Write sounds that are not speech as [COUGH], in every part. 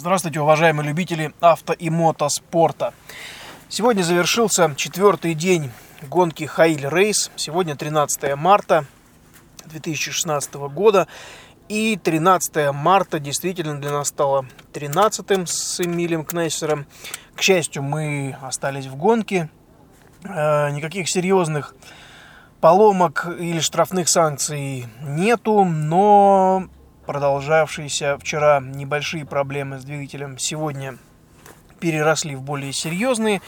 Здравствуйте, уважаемые любители авто и мотоспорта. Сегодня завершился четвертый день гонки Хаиль Рейс. Сегодня 13 марта 2016 года. И 13 марта действительно для нас стало 13-м с Эмилем Кнессером. К счастью, мы остались в гонке. Э, никаких серьезных поломок или штрафных санкций нету, но продолжавшиеся вчера небольшие проблемы с двигателем сегодня переросли в более серьезные.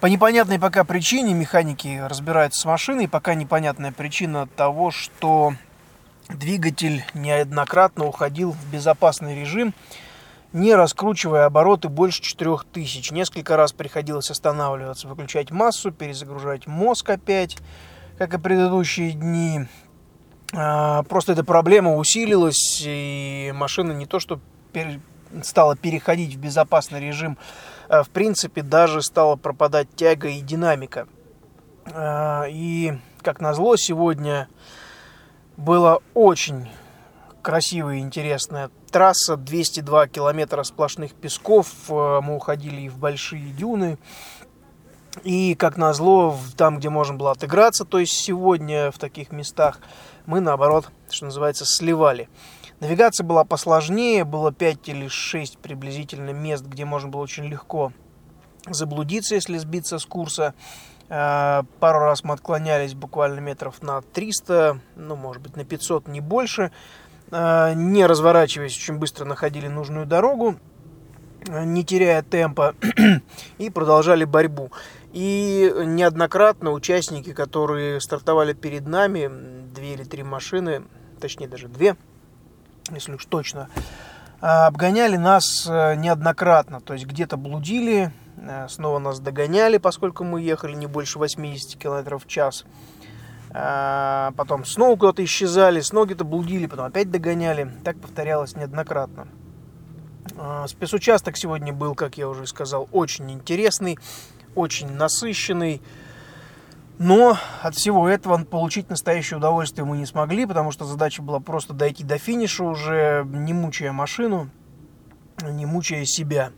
По непонятной пока причине механики разбираются с машиной. Пока непонятная причина того, что двигатель неоднократно уходил в безопасный режим, не раскручивая обороты больше 4000. Несколько раз приходилось останавливаться, выключать массу, перезагружать мозг опять, как и предыдущие дни. А, просто эта проблема усилилась, и машина не то что стала переходить в безопасный режим, а в принципе даже стала пропадать тяга и динамика. А, и, как назло, сегодня была очень красивая и интересная трасса, 202 километра сплошных песков, мы уходили и в большие дюны, и, как назло, там, где можно было отыграться, то есть сегодня в таких местах, мы, наоборот, что называется, сливали. Навигация была посложнее, было 5 или 6 приблизительно мест, где можно было очень легко заблудиться, если сбиться с курса. Э, пару раз мы отклонялись буквально метров на 300, ну, может быть, на 500, не больше. Э, не разворачиваясь, очень быстро находили нужную дорогу, не теряя темпа, [CLEARS THROAT] и продолжали борьбу. И неоднократно участники, которые стартовали перед нами, две или три машины, точнее даже две, если уж точно, а, обгоняли нас э, неоднократно. То есть где-то блудили, э, снова нас догоняли, поскольку мы ехали не больше 80 км в час. А, потом снова куда-то исчезали, снова где-то блудили, потом опять догоняли. Так повторялось неоднократно. А, спецучасток сегодня был, как я уже сказал, очень интересный очень насыщенный. Но от всего этого получить настоящее удовольствие мы не смогли, потому что задача была просто дойти до финиша уже, не мучая машину, не мучая себя.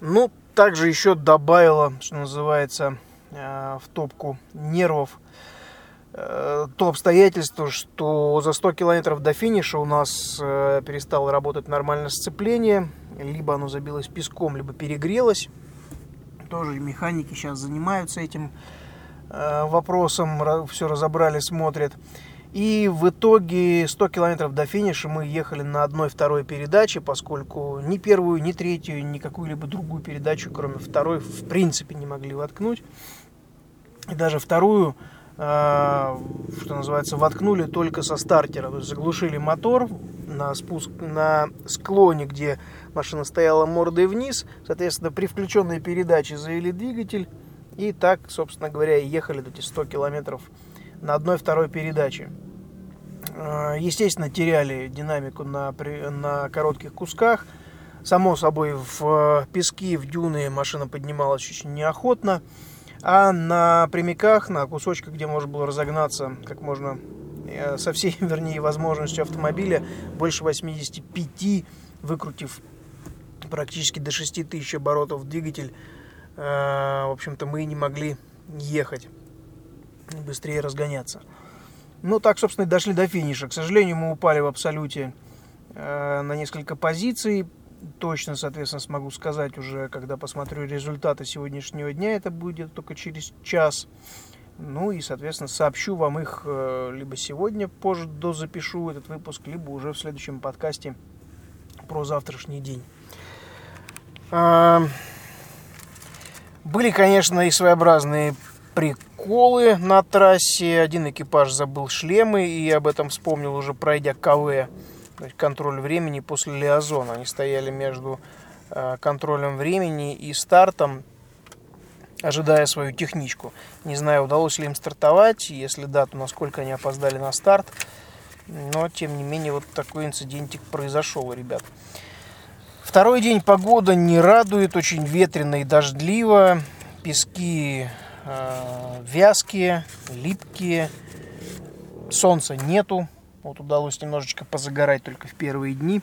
Ну, также еще добавила, что называется, э, в топку нервов э, то обстоятельство, что за 100 километров до финиша у нас э, перестало работать нормальное сцепление, либо оно забилось песком, либо перегрелось тоже механики сейчас занимаются этим э, вопросом, все разобрали, смотрят. И в итоге 100 километров до финиша мы ехали на одной второй передаче, поскольку ни первую, ни третью, ни какую-либо другую передачу, кроме второй, в принципе не могли воткнуть. И даже вторую, что называется, воткнули только со стартера. То есть заглушили мотор на, спуск, на склоне, где машина стояла мордой вниз, соответственно, при включенной передаче завели двигатель, и так, собственно говоря, ехали эти 100 километров на одной второй передаче. А, естественно, теряли динамику на, на коротких кусках. Само собой, в пески, в дюны машина поднималась очень неохотно. А на прямиках, на кусочках, где можно было разогнаться как можно э, со всей, [LAUGHS] вернее, возможностью автомобиля, больше 85, выкрутив практически до 6000 оборотов двигатель, э, в общем-то, мы не могли ехать, быстрее разгоняться. Ну, так, собственно, и дошли до финиша. К сожалению, мы упали в абсолюте э, на несколько позиций. Точно, соответственно, смогу сказать уже, когда посмотрю результаты сегодняшнего дня. Это будет только через час. Ну и, соответственно, сообщу вам их э, либо сегодня, позже дозапишу этот выпуск, либо уже в следующем подкасте про завтрашний день. А, были, конечно, и своеобразные приколы на трассе. Один экипаж забыл шлемы, и об этом вспомнил уже пройдя КВ, контроль времени после Лиазона. Они стояли между а, контролем времени и стартом, ожидая свою техничку. Не знаю, удалось ли им стартовать, если да, то насколько они опоздали на старт. Но, тем не менее, вот такой инцидентик произошел, ребят. Второй день погода не радует, очень ветрено и дождливо. Пески э, вязкие, липкие. Солнца нету. Вот удалось немножечко позагорать только в первые дни.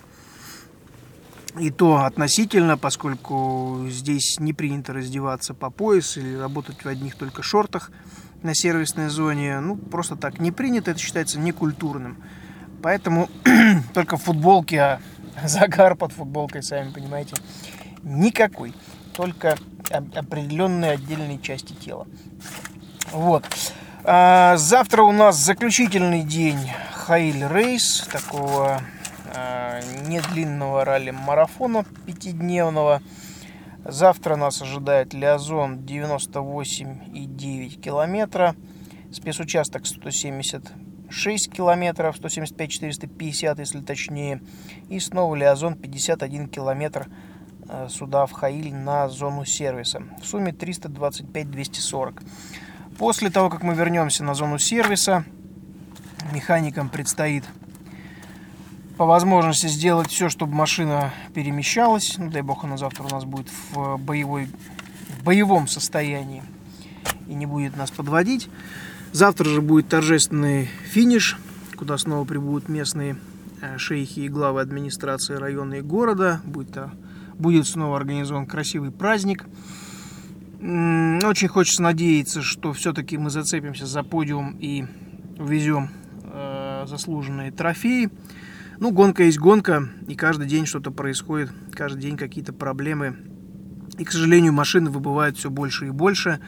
И то относительно, поскольку здесь не принято раздеваться по пояс или работать в одних только шортах на сервисной зоне. Ну, просто так не принято, это считается некультурным. Поэтому [CLEARS THROAT] только в футболке, а [LAUGHS] загар под футболкой, сами понимаете, никакой. Только определенные отдельные части тела. Вот. А, завтра у нас заключительный день Хаиль Рейс, такого а, недлинного ралли-марафона пятидневного. Завтра нас ожидает Лиазон 98,9 километра, спецучасток 176 километров, 175-450, если точнее, и снова Лиазон 51 километр э, сюда в Хаиль на зону сервиса. В сумме 325-240. После того, как мы вернемся на зону сервиса, механикам предстоит по возможности сделать все, чтобы машина перемещалась. Ну, дай бог, она завтра у нас будет в, боевой, в боевом состоянии и не будет нас подводить. Завтра же будет торжественный финиш, куда снова прибудут местные э, шейхи и главы администрации района и города. Будет, э, будет снова организован красивый праздник. Очень хочется надеяться, что все-таки мы зацепимся за подиум и увезем заслуженные трофеи. Ну, гонка есть гонка, и каждый день что-то происходит, каждый день какие-то проблемы. И, к сожалению, машины выбывают все больше и больше.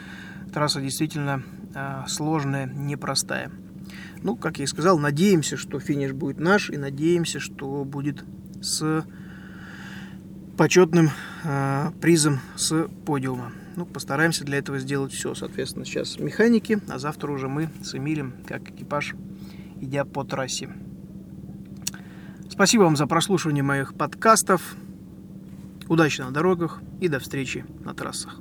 Трасса действительно э, сложная, непростая. Ну, как я и сказал, надеемся, что финиш будет наш, и надеемся, что будет с почетным э, призом с подиума. Ну, постараемся для этого сделать все. Соответственно, сейчас механики, а завтра уже мы с Эмилем, как экипаж, идя по трассе. Спасибо вам за прослушивание моих подкастов. Удачи на дорогах и до встречи на трассах.